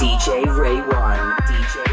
DJ ReyOne. DJ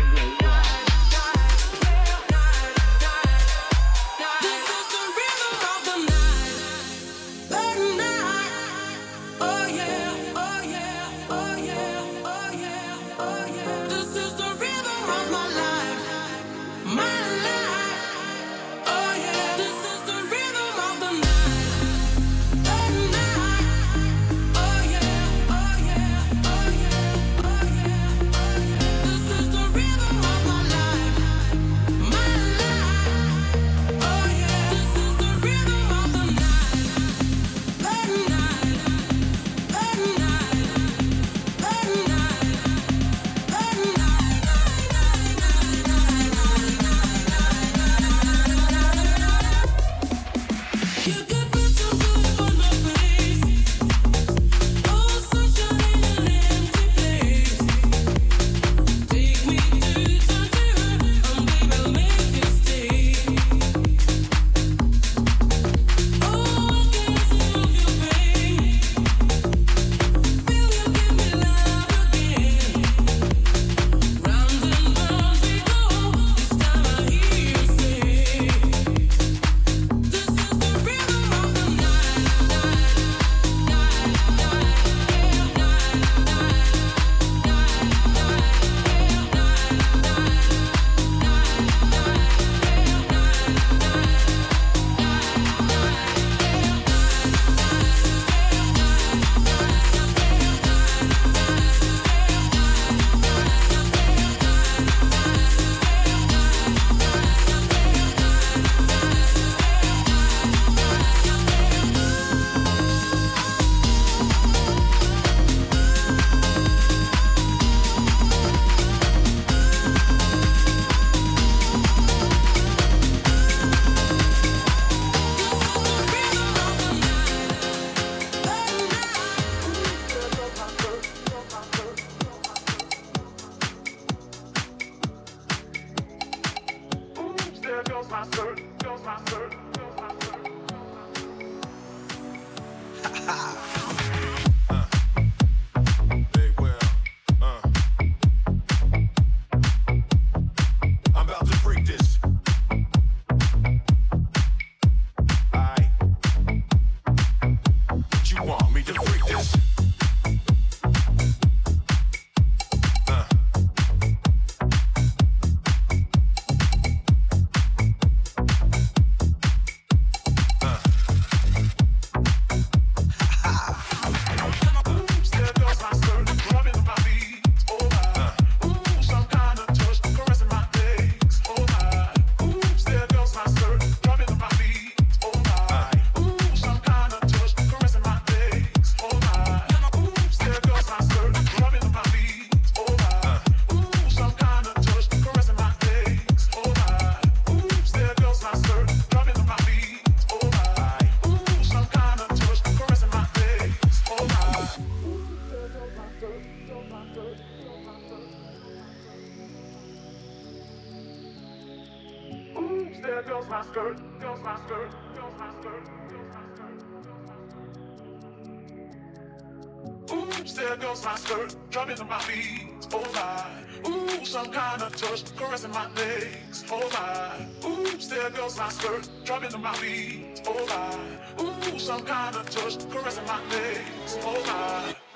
drumming on my feet. Oh my, ooh, some kind of touch caressing my legs. Oh my, ooh, there goes my skirt drumming on my feet. Oh my, ooh, some kind of touch caressing my legs. Oh my.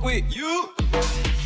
fuck with you.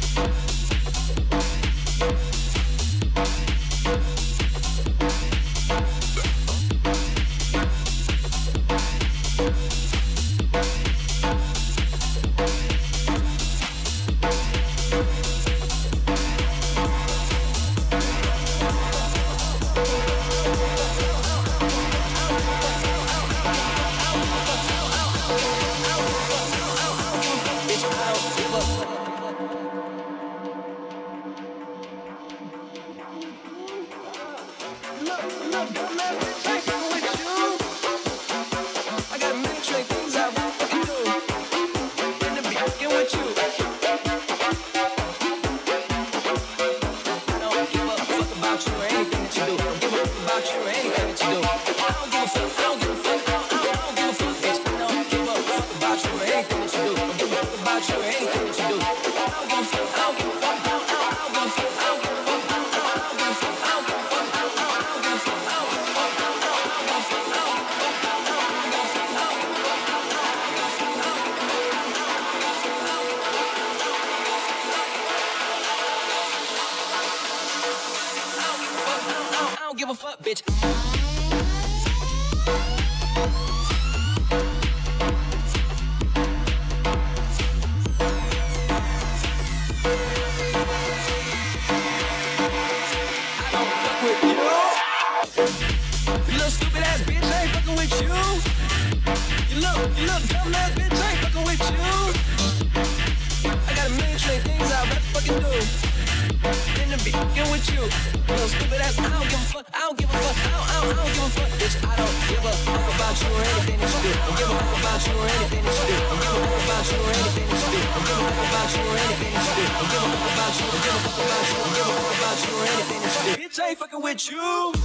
Our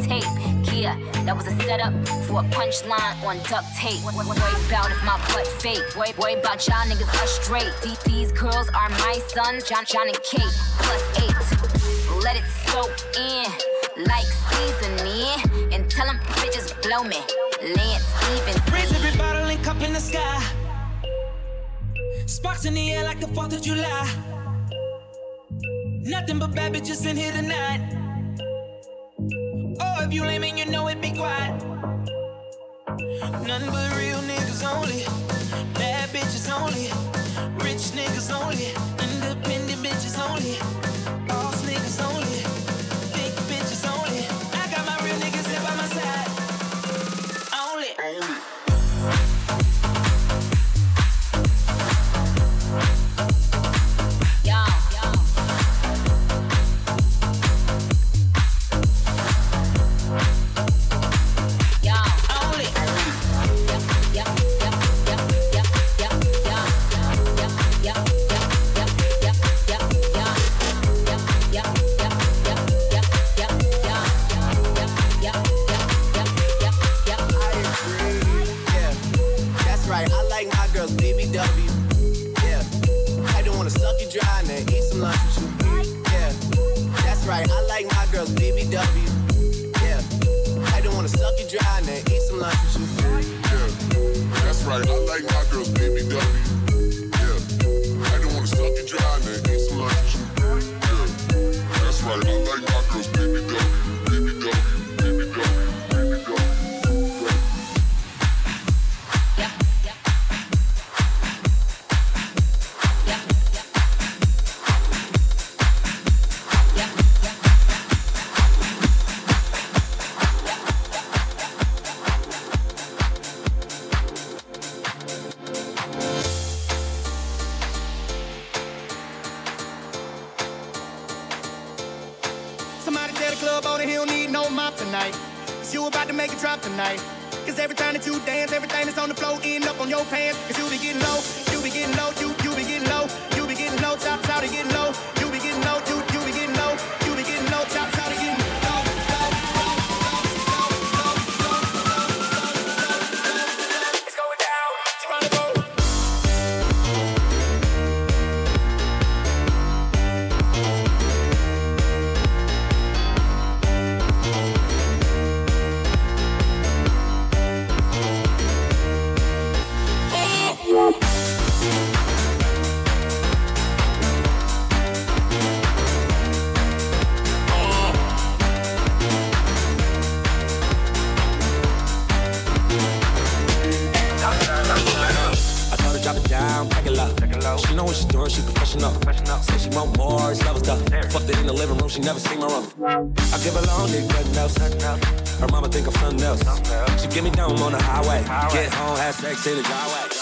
tape. Kia, that was a setup for a punchline on duct tape. Worry about if my butt fake. Worry, worry about y'all niggas are straight. These girls are my sons, Jon, Jon and Kate. Plus eight. Let it soak in like seasoning. And tell them bitches blow me. Lance even. Raise every bottle and cup in the sky. Sparks in the air like the 4th of July. Nothing but bad bitches in here tonight. If you lame and you know it, be quiet. None but real niggas only. Bad bitches only. Rich niggas only. Independent bitches only. I like my girls, baby W. professional professional. Say she want more, it's level stuff. Fucked it in the living room, she never seen my room. I give a long dick, No. else. Her mama think I'm something else. She get me down on the highway. Get home, have sex in the driveway.